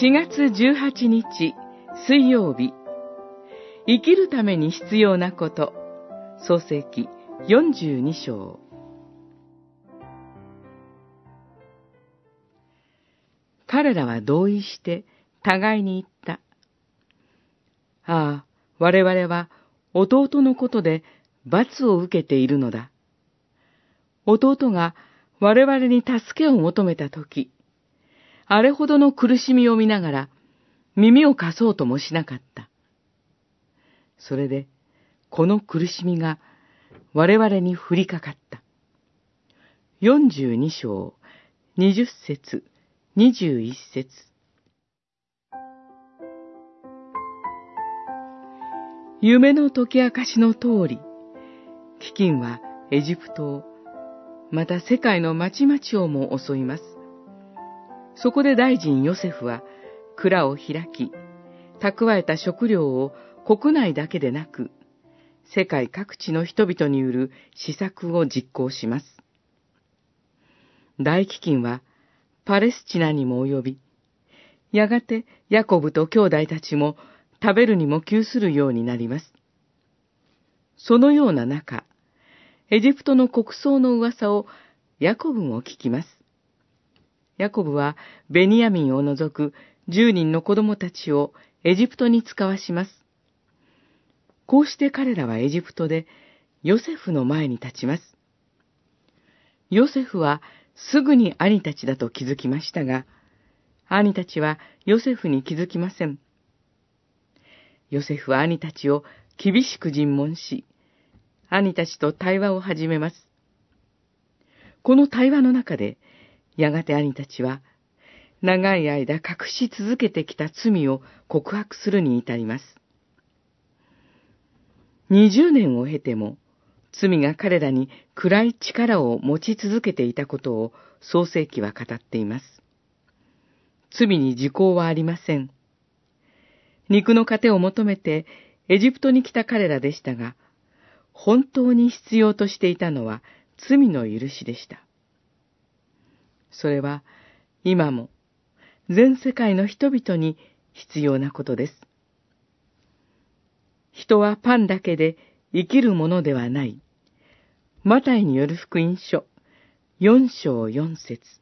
4月18日水曜日生きるために必要なこと創世記42章彼らは同意して互いに言った。ああ、我々は弟のことで罰を受けているのだ。弟が我々に助けを求めたとき、あれほどの苦しみを見ながら耳を貸そうともしなかった。それで、この苦しみが我々に降りかかった。42章、20節、21節夢の解き明かしの通り、飢饉はエジプトを、また世界の町々をも襲います。そこで大臣ヨセフは蔵を開き、蓄えた食料を国内だけでなく、世界各地の人々による施策を実行します。大飢饉はパレスチナにも及び、やがてヤコブと兄弟たちも食べるにも窮するようになります。そのような中、エジプトの国葬の噂をヤコブも聞きます。ヤコブはベニヤミンを除く十人の子供たちをエジプトに使わします。こうして彼らはエジプトでヨセフの前に立ちます。ヨセフはすぐに兄たちだと気づきましたが、兄たちはヨセフに気づきません。ヨセフは兄たちを厳しく尋問し、兄たちと対話を始めます。この対話の中で、やがて兄たちは、長い間隠し続けてきた罪を告白するに至ります。二十年を経ても、罪が彼らに暗い力を持ち続けていたことを創世記は語っています。罪に時効はありません。肉の糧を求めてエジプトに来た彼らでしたが、本当に必要としていたのは罪の許しでした。それは今も全世界の人々に必要なことです。人はパンだけで生きるものではない。マタイによる福音書、4章4節。